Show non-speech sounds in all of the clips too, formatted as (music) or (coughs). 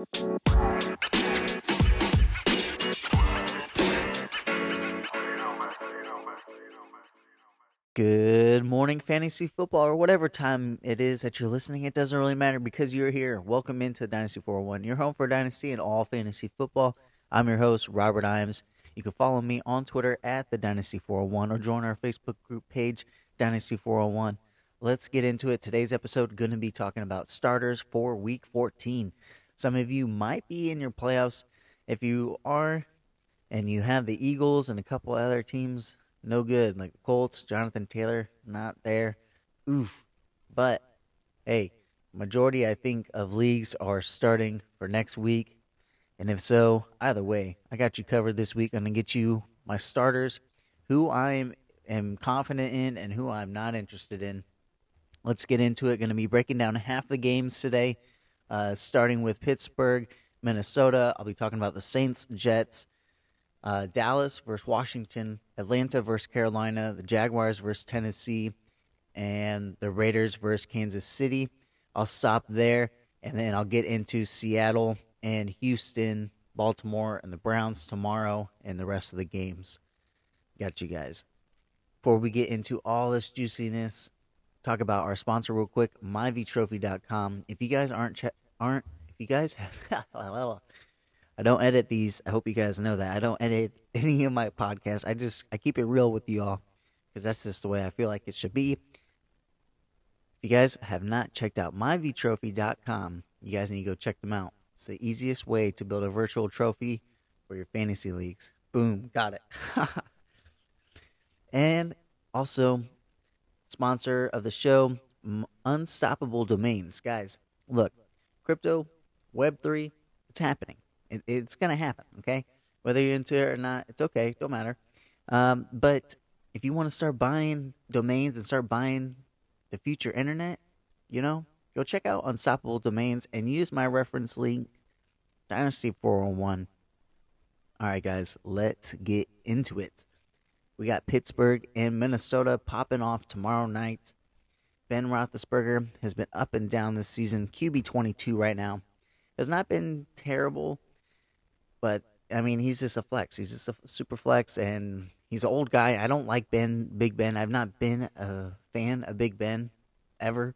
Good morning, fantasy football, or whatever time it is that you're listening. It doesn't really matter because you're here. Welcome into Dynasty 411, your home for Dynasty and all fantasy football. I'm your host, Robert Imes. You can follow me on Twitter at the Dynasty 411 or join our Facebook group page, Dynasty 411. Let's get into it. Today's episode going to be talking about starters for Week 14. Some of you might be in your playoffs. If you are, and you have the Eagles and a couple other teams no good. Like the Colts, Jonathan Taylor, not there. Oof. But hey, majority I think of leagues are starting for next week. And if so, either way, I got you covered this week. I'm gonna get you my starters, who I am, am confident in and who I'm not interested in. Let's get into it. To be breaking down half the games today, uh, starting with Pittsburgh, Minnesota. I'll be talking about the Saints, Jets, uh, Dallas versus Washington, Atlanta versus Carolina, the Jaguars versus Tennessee, and the Raiders versus Kansas City. I'll stop there, and then I'll get into Seattle and Houston, Baltimore, and the Browns tomorrow, and the rest of the games. Got you guys. Before we get into all this juiciness, talk about our sponsor real quick, myvtrophy.com. If you guys aren't che- aren't if you guys have (laughs) I don't edit these. I hope you guys know that. I don't edit (laughs) any of my podcasts. I just I keep it real with you all because that's just the way I feel like it should be. If you guys have not checked out myvtrophy.com, you guys need to go check them out. It's the easiest way to build a virtual trophy for your fantasy leagues. Boom, got it. (laughs) and also, sponsor of the show, Unstoppable Domains. Guys, look, crypto, Web3, it's happening. It, it's going to happen, okay? Whether you're into it or not, it's okay. Don't matter. Um, but if you want to start buying domains and start buying the future internet, you know, go check out Unstoppable Domains and use my reference link, Dynasty411. All right, guys, let's get into it. We got Pittsburgh and Minnesota popping off tomorrow night. Ben Roethlisberger has been up and down this season. QB 22 right now. Has not been terrible but I mean, he's just a flex. He's just a super flex, and he's an old guy. I don't like Ben, Big Ben. I've not been a fan of Big Ben ever,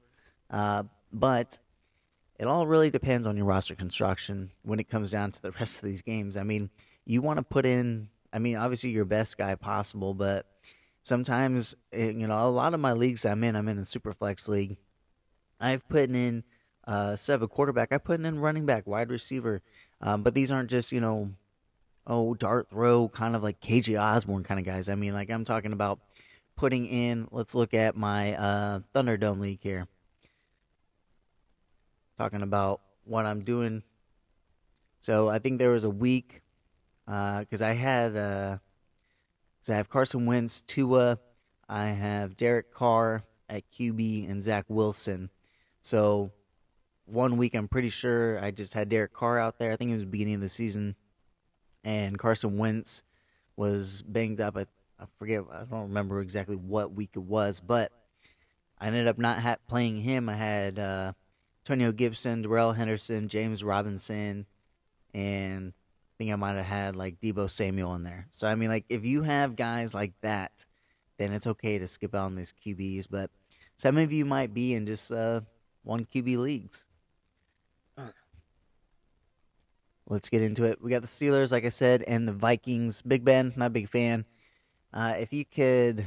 uh, but it all really depends on your roster construction when it comes down to the (laughs) rest of these games. I mean, you want to put in. I mean, obviously your best guy possible, but sometimes eh, you know a lot of my leagues I'm in. I'm in a super flex league. I've put in uh, a quarterback, I put in running back, wide receiver. Um, but these aren't just, you know, oh, dart throw, kind of like KJ Osborn kind of guys. I mean, like I'm talking about putting in, let's look at my uh, Thunderdome League here. Talking about what I'm doing. So I think there was a week, because uh, I had, cause I have Carson Wentz, Tua, I have Derek Carr at QB, and Zach Wilson. So one week, I'm pretty sure I just had Derek Carr out there. I think it was the beginning of the season, and Carson Wentz was banged up. I, I forget. I don't remember exactly what week it was, but I ended up not ha- playing him. I had uh, Antonio Gibson, Darrell Henderson, James Robinson, and think I might have had like Deebo Samuel in there. So I mean, like if you have guys like that, then it's okay to skip out on these QBs. But some of you might be in just uh, one QB leagues. Let's get into it. We got the Steelers, like I said, and the Vikings. Big Ben, not a big fan. Uh, if you could,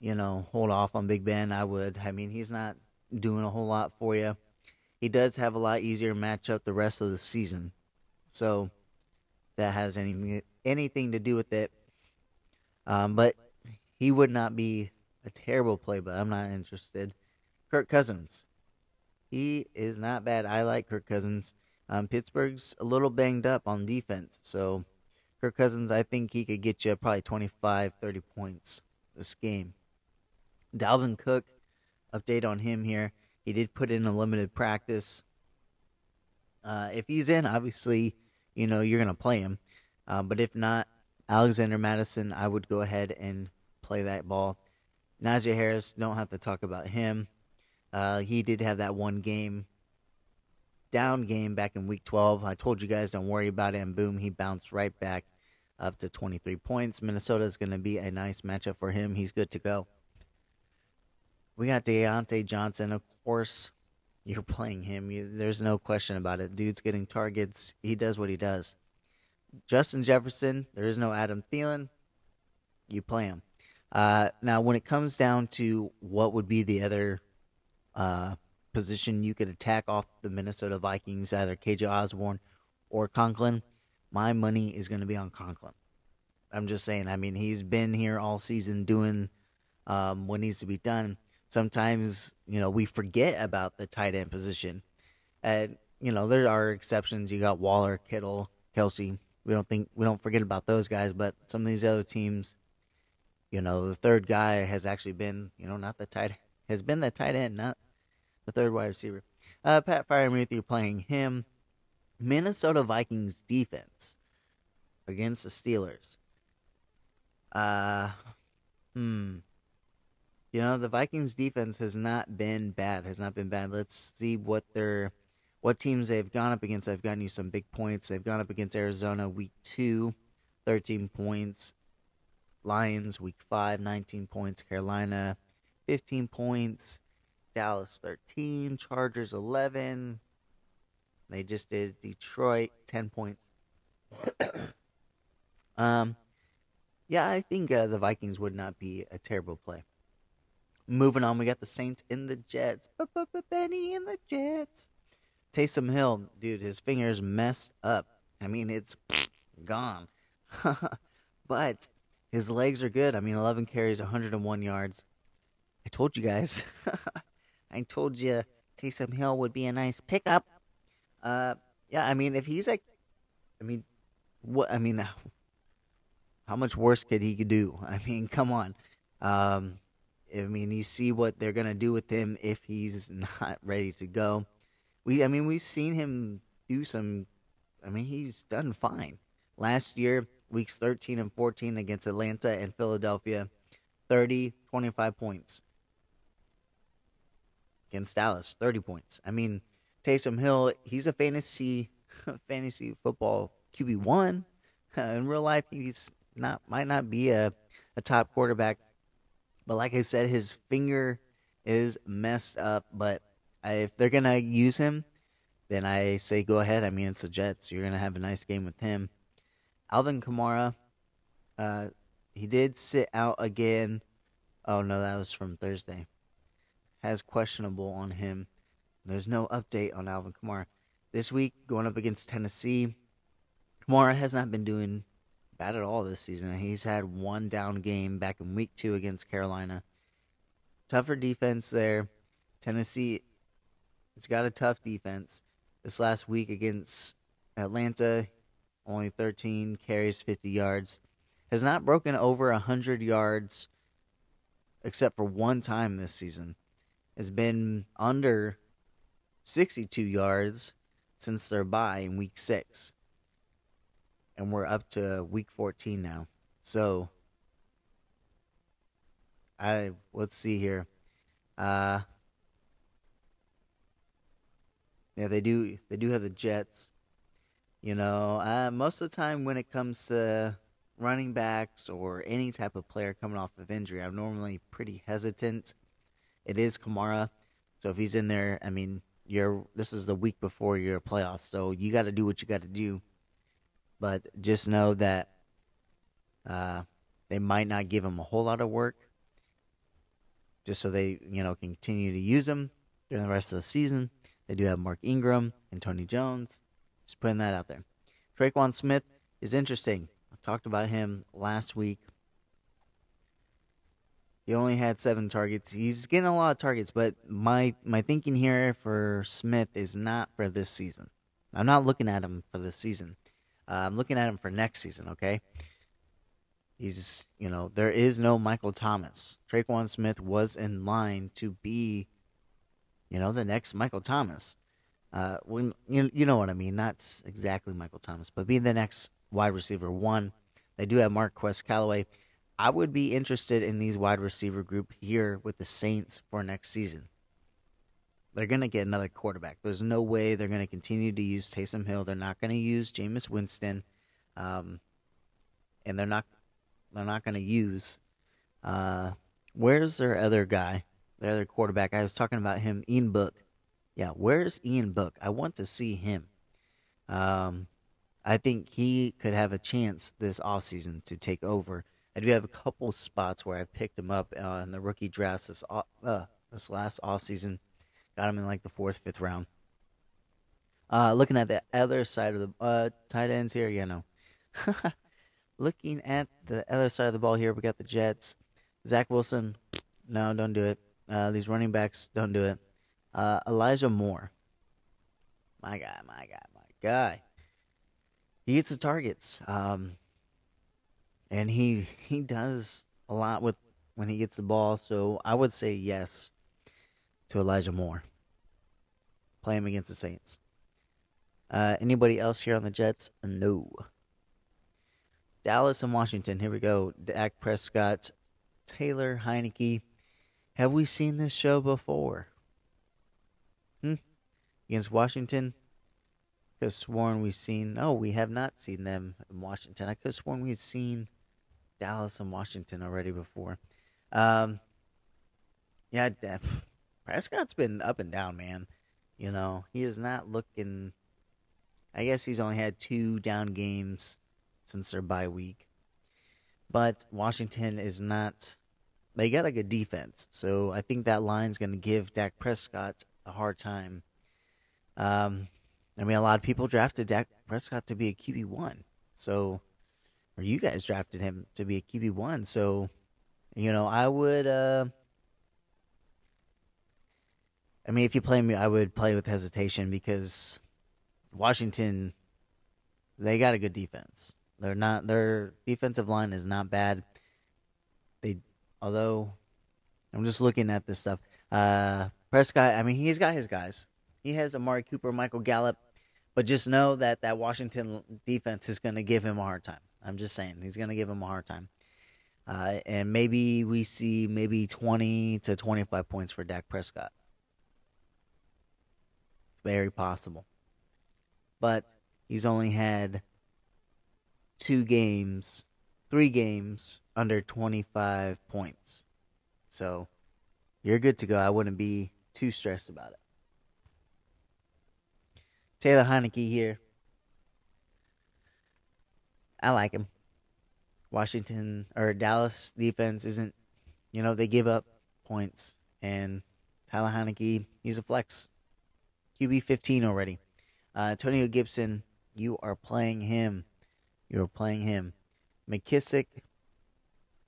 you know, hold off on Big Ben, I would. I mean, he's not doing a whole lot for you. He does have a lot easier matchup the rest of the season, so that has anything anything to do with it. Um, but he would not be a terrible play, but I'm not interested. Kirk Cousins, he is not bad. I like Kirk Cousins. Um, Pittsburgh's a little banged up on defense, so Kirk Cousins, I think he could get you probably 25, 30 points this game. Dalvin Cook, update on him here. He did put in a limited practice. Uh, if he's in, obviously, you know, you're to play him. Uh, but if not, Alexander Mattison, I would go ahead and play that ball. Najee Harris, don't have to talk about him. Uh, he did have that one game down game back in week 12. I told you guys don't worry about it, and boom, he bounced right back up to 23 points. Minnesota is going to be a nice matchup for him. He's good to go. We got Diontae Johnson, of course. You're playing him. You, there's no question about it. Dude's getting targets. He does what he does. Justin Jefferson, there is no Adam Thielen. You play him. Uh, now, when it comes down to what would be the other uh, position you could attack off the Minnesota Vikings, either KJ Osborn or Conklin, my money is going to be on Conklin. I'm just saying. I mean, he's been here all season doing um, what needs to be done. Sometimes, you know, we forget about the tight end position. And, you know, there are exceptions. You got Waller, Kittle, Kelce. We don't think we don't forget about those guys, but some of these other teams, you know, the third guy has actually been, you know, not the tight has been the tight end, not the third wide receiver. Uh, Pat you playing him. Minnesota Vikings defense against the Steelers. Uh, hmm. You know, the Vikings defense has not been bad. Has not been bad. Let's see what their what teams they've gone up against. I've gotten you some big points. They've gone up against Arizona week 2, 13 points. Lions week 5, 19 points. Carolina 15 points. Dallas 13, Chargers 11. They just did Detroit 10 points. (coughs) um yeah, I think uh, the Vikings would not be a terrible play. Moving on, we got the Saints in the Jets. Benny in the Jets. Taysom Hill, dude, his fingers messed up. I mean, it's (laughs) gone. (laughs) but his legs are good. I mean, 11 carries, 101 yards. I told you guys. (laughs) I told you Taysom Hill would be a nice pickup. Uh, yeah, I mean, if he's like, I mean, what? I mean, how much worse could he do? I mean, come on. Um, I mean, you see what they're gonna do with him if he's (laughs) not ready to go. We, I mean, we've seen him do some. I mean, he's done fine. Last year, weeks 13 and 14 against Atlanta and Philadelphia, 30, 25 points. Against Dallas, 30 points. I mean, Taysom Hill, he's a fantasy (laughs) fantasy football QB one. (laughs) In real life, he's not might not be a, a top quarterback but like I said, his finger is messed up. But if they're gonna use him, then I say go ahead. I mean, it's the Jets. You're gonna have a nice game with him. Alvin Kamara, uh, he did sit out again. Oh no, that was from Thursday. Has questionable on him. There's no update on Alvin Kamara this week going up against Tennessee. Kamara has not been doing bad at all this season. He's had one down game back in week two against Carolina. Tougher defense there. Tennessee, it's got a tough defense. This last week against Atlanta, only 13 carries, 50 yards. Has not broken over 100 yards except for one time this season. Has been under 62 yards since their bye in week six and we're up to week 14 now. So I let's see here. Uh Yeah, they do they do have the Jets. You know, uh, most of the time when it comes to running backs or any type of player coming off of injury, I'm normally pretty hesitant. It is Kamara, so if he's in there, I mean, you're this is the week before your playoffs, so you got to do what you got to do but just know that uh, they might not give him a whole lot of work, just so they you know continue to use him during the rest of the season. They do have Mark Ingram and Tony Jones. Just putting that out there. Tre'Quan Smith is interesting. I talked about him last week. He only had seven targets. He's getting a lot of targets, but my my thinking here for Smith is not for this season. I'm not looking at him for this season. Uh, I'm looking at him for next season, okay? He's, you know, there is no Michael Thomas. Tre'Quan Smith was in line to be, you know, the next Michael Thomas. Uh, when you you know what I mean, not exactly Michael Thomas, but being the next wide receiver one. They do have Marquez Callaway. I would be interested in these wide receiver group here with the Saints for next season. They're going to get another quarterback. There's no way they're going to continue to use Taysom Hill. They're not going to use Jameis Winston, um, and they're not they're not going to use. Uh, where's their other guy? Their other quarterback. I was talking about him, Ian Book. Yeah, where's Ian Book? I want to see him. Um, I think he could have a chance this offseason to take over. I do have a couple spots where I picked him up uh, in the rookie drafts this uh, this last offseason. Got him in like the fourth, fifth round. Uh, looking at the other side of the uh, tight ends here, yeah, no. (laughs) looking at the other side of the ball here, we got the Jets. Zach Wilson, no, don't do it. Uh, these running backs, don't do it. Uh, Elijah Moore, my guy, my guy, my guy he gets the targets. Um, and he he does a lot with when he gets the ball. So I would say yes to Elijah Moore. Play him against the Saints. Uh, anybody else here on the Jets? No. Dallas and Washington. Here we go. Dak Prescott, Taylor Heinicke. Have we seen this show before? Hmm? Against Washington, I could have sworn we've seen. No, we have not seen them in Washington. I could have sworn we've seen Dallas and Washington already before. Um, yeah, Prescott's been up and down, man. You know, he is not looking. I guess he's only had two down games since their bye week. But Washington is not. They got a good defense. So I think that line's going to give Dak Prescott a hard time. Um, I mean, a lot of people drafted Dak Prescott to be a QB one, so or you guys drafted him to be a QB one. So, you know, I would. Uh, I mean, if you play me, I would play with hesitation because Washington, they got a good defense. They're not their defensive line is not bad. They, although, I'm just looking at this stuff. Uh, Prescott, I mean, he's got his guys. He has Amari Cooper, Michael Gallup, but just know that that Washington defense is going to give him a hard time. I'm just saying he's going to give him a hard time. Uh, and maybe we see maybe 20 to 25 points for Dak Prescott. Very possible. But he's only had two games, three games under 25 points. So you're good to go. I wouldn't be too stressed about it. Taylor Heinicke here. I like him. Washington or Dallas defense isn't, you know, they give up points. And Tyler Heinicke, he's a flex. QB 15 already. Uh, Antonio Gibson, you are playing him. You are playing him. McKissic,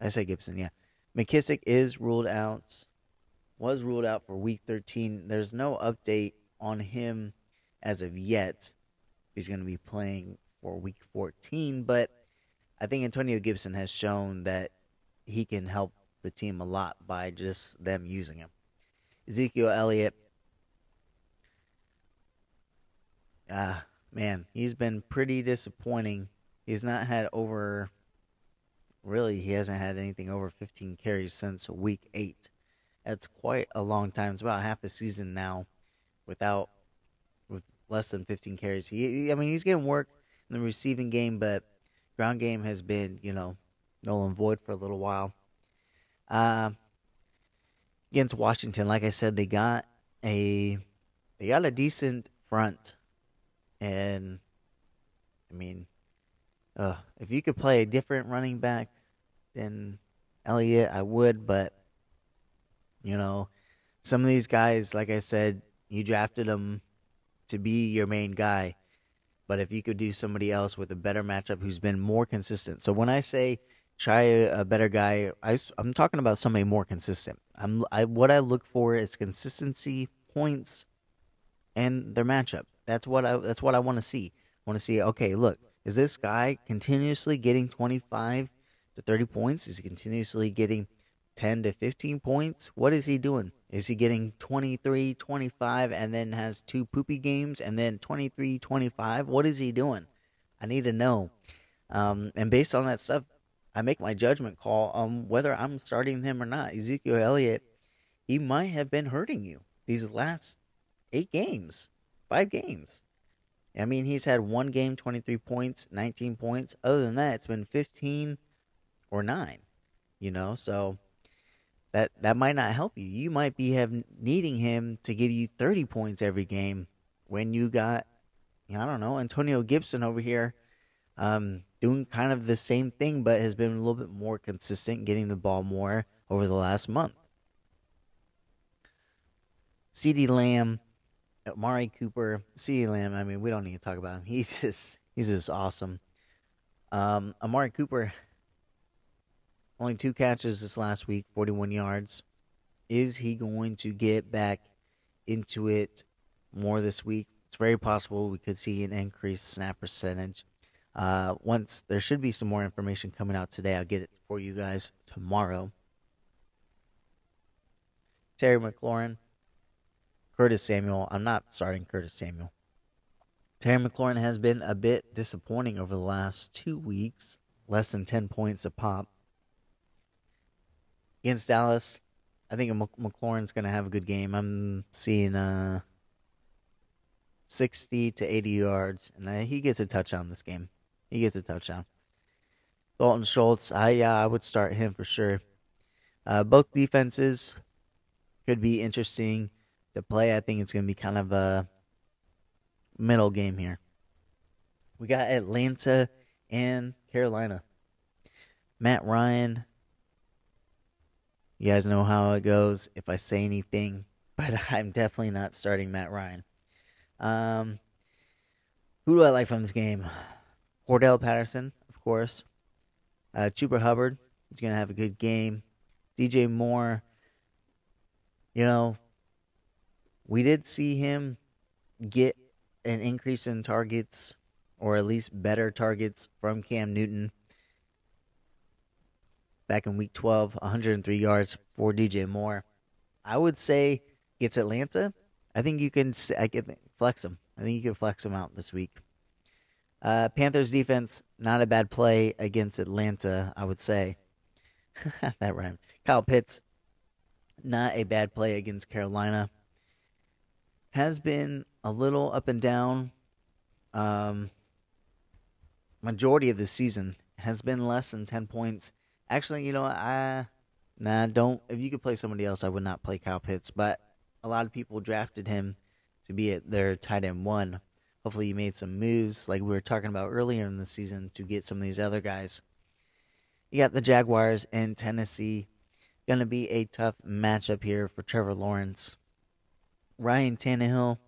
I say Gibson, yeah. McKissic is ruled out, was ruled out for week 13. There's no update on him as of yet. He's going to be playing for week 14, but I think Antonio Gibson has shown that he can help the team a lot by just them using him. Ezekiel Elliott, ah, man, he's been pretty disappointing. He's not had over, really, he hasn't had anything over 15 carries since week eight. That's quite a long time. It's about half the season now without with less than 15 carries. He, I mean, he's getting work in the receiving game, but ground game has been, you know, null and void for a little while. Uh, against Washington, like I said, they got a they got a decent front, and I mean, uh, if you could play a different running back than Elliott, I would, but you know, some of these guys, like I said, you drafted them to be your main guy. But if you could do somebody else with a better matchup who's been more consistent. So when I say try a, better guy, I, am talking about somebody more consistent. I'm I, what I look for is consistency, points, and their matchup. That's what I that's what I want to see. I want to see. Okay, look, is this guy continuously getting 25 to 30 points? Is he continuously getting 10 to 15 points? What is he doing? Is he getting 23, 25, and then has two poopy games, and then 23, 25? What is he doing? I need to know. Um, and based on that stuff, I make my judgment call on whether I'm starting him or not. Ezekiel Elliott, he might have been hurting you these last eight games, five games. I mean, he's had one game, 23 points, 19 points. Other than that, it's been 15 or 9, you know? So that that might not help you. You might be have needing him to give you 30 points every game when you got I don't know, Antonio Gibson over here um, doing kind of the same thing but has been a little bit more consistent getting the ball more over the last month. CeeDee Lamb Amari Cooper, CeeDee Lamb. I mean, we don't need to talk about him. He's just he's just awesome. Um, Amari Cooper, only two catches this last week, 41 yards. Is he going to get back into it more this week? It's very possible we could see an increased snap percentage. Uh, once there should be some more information coming out today, I'll get it for you guys tomorrow. Terry McLaurin, Curtis Samuel. I'm not starting Curtis Samuel. Terry McLaurin has been a bit disappointing over the last two weeks, less than 10 points a pop. Against Dallas, I think McLaurin's going to have a good game. I'm seeing uh, 60 to 80 yards, and uh, he gets a touchdown this game. He gets a touchdown. Dalton Schultz, I yeah, I would start him for sure. Uh, both defenses could be interesting to play. I think it's going to be kind of a middle game here. We got Atlanta and Carolina. Matt Ryan. You guys know how it goes if I say anything, (laughs) but I'm definitely not starting Matt Ryan. Um, who do I like from this game? Cordarrelle Patterson, of course. Uh, Chuba Hubbard is going to have a good game. DJ Moore, you know, we did see him get an increase in targets, or at least better targets from Cam Newton back in week 12, 103 yards for DJ Moore. I would say it's Atlanta. I think you can I can flex him. I think you can flex him out this week. Uh, Panthers defense, not a bad play against Atlanta, I would say. (laughs) that rhymed. Kyle Pitts, not a bad play against Carolina has been a little up and down. Um, majority of the season has been less than ten points. Actually, you know, I nah don't. If you could play somebody else, I would not play Kyle Pitts. But a lot of people drafted him to be at their tight end one. Hopefully, you made some moves like we were talking about earlier in the season to get some of these other guys. You got the Jaguars and Tennessee. Going to be a tough matchup here for Trevor Lawrence. Ryan Tannehill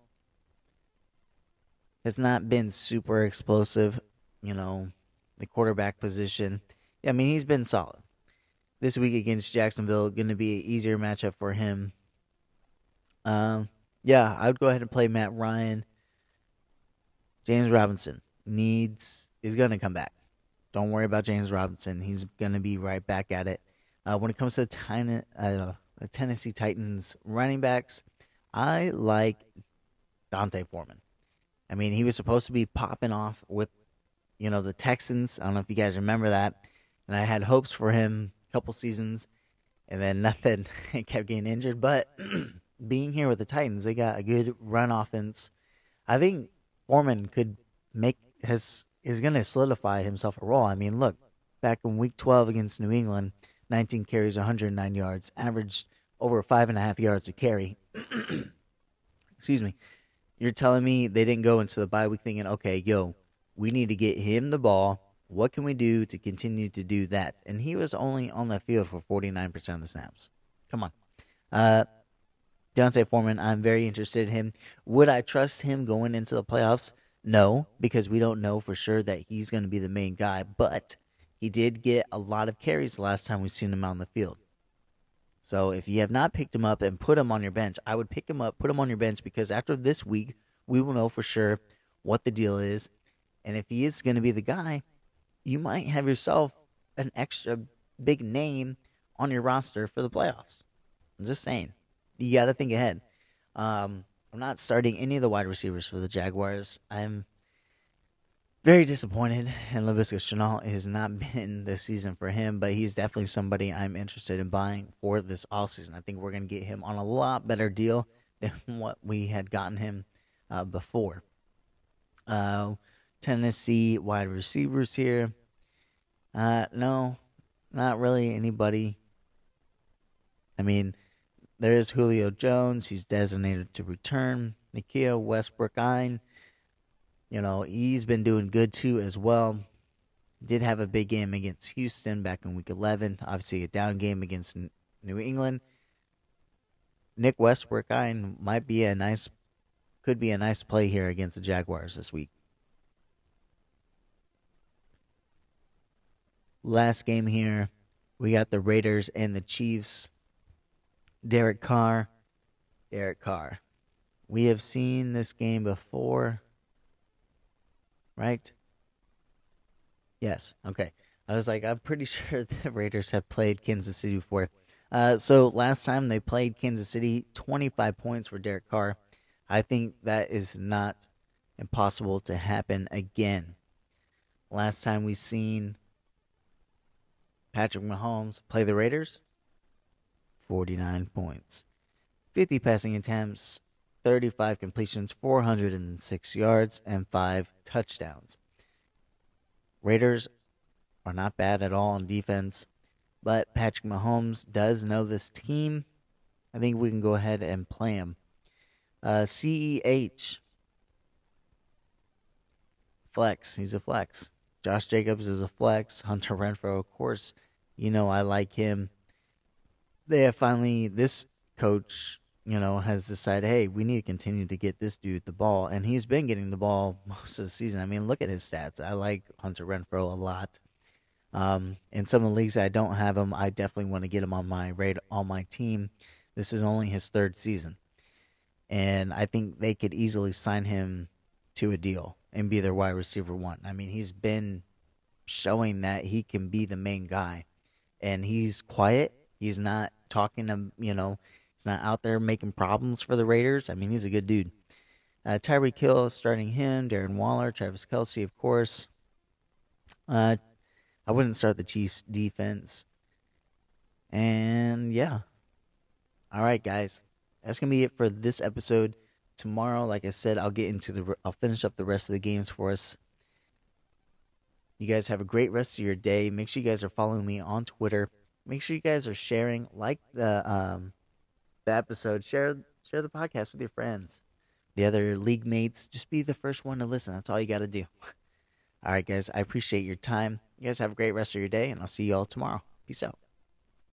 has not been super explosive, you know, the quarterback position. I mean, he's been solid. This week against Jacksonville, going to be an easier matchup for him. Um, yeah, I would go ahead and play Matt Ryan. James Robinson needs is going to come back. Don't worry about James Robinson. He's going to be right back at it. Uh, when it comes to the, uh, the Tennessee Titans running backs, I like D'Onta Foreman. I mean, he was supposed to be popping off with, you know, the Texans. I don't know if you guys remember that. And I had hopes for him a couple seasons, and then (laughs) nothing. he kept getting injured. But (clears throat) being here with the Titans, they got a good run offense. I think Foreman could make his is going to solidify himself a role. I mean, look, back in Week 12 against New England, 19 carries, 109 yards, averaged over five and a half yards a carry. (clears throat) Excuse me. You're telling me they didn't go into the bye week thinking, okay, yo, we need to get him the ball. What can we do to continue to do that? And he was only on the field for 49% of the snaps. Come on. Uh, D'Onta Foreman, I'm very interested in him. Would I trust him going into the playoffs? No, because we don't know for sure that he's going to be the main guy. But he did get a lot of carries the last time we've seen him out on the field. So if you have not picked him up and put him on your bench, I would pick him up, put him on your bench because after this week, we will know for sure what the deal is. And if he is going to be the guy, you might have yourself an extra big name on your roster for the playoffs. I'm just saying. You got to think ahead. Um, I'm not starting any of the wide receivers for the Jaguars. I'm very disappointed, and Laviska Shenault has not (laughs) been this season for him, but he's definitely somebody I'm interested in buying for this offseason. I think we're going to get him on a lot better deal than (laughs) what we had gotten him uh, before. Uh, Tennessee wide receivers here. Uh, no, not really anybody. I mean, there is Julio Jones. He's designated to return. Nikia Westbrook-Ikhine, you know, he's been doing good too as well. Did have a big game against Houston back in week 11. Obviously, a down game against New England. Nick Westbrook-Ikhine might be a nice, could be a nice play here against the Jaguars this week. Last game here, we got the Raiders and the Chiefs. Derek Carr. Derek Carr. We have seen this game before, right? Yes. Okay. I was like, I'm pretty (laughs) sure the Raiders have played Kansas City before. Uh, so last time they played Kansas City, 25 points for Derek Carr. I think that is not impossible to happen again. Last time we seen Patrick Mahomes play the Raiders, 49 points. 50 passing attempts, 35 completions, 406 yards, and 5 touchdowns. Raiders are not bad at all on defense, but Patrick Mahomes does know this team. I think we can go ahead and play him. Uh, CEH. Flex. He's a flex. Josh Jacobs is a flex. Hunter Renfrow, of course, you know I like him they have finally this coach, you know, has decided, hey, we need to continue to get this dude the ball, and he's been getting the ball (laughs) most of the season. I mean, look at his stats. I like Hunter Renfrow a lot. Um, in some of the leagues I don't have him, I definitely want to get him on my rate on my team. This is only his third season, and I think they could easily sign him to a deal and be their wide receiver one. I mean, he's been showing that he can be the main guy, and he's quiet. He's not talking to you know he's not out there making problems for the Raiders. I mean, he's a good dude. Uh, Hill starting him, Darren Waller, Travis Kelce, of course. Uh, I wouldn't start the Chiefs defense. And yeah. All right, guys. That's going to be it for this episode. Tomorrow, like I said, I'll get into the I'll finish up the rest of the games for us. You guys have a great rest of your day. Make sure you guys are following me on Twitter Make sure you guys are sharing, like the um the episode, share share the podcast with your friends, the other league mates. Just be the first one to listen. That's all you got to do. (laughs) all right, guys. I appreciate your time. You guys have a great rest of your day, and I'll see you all tomorrow. Peace out.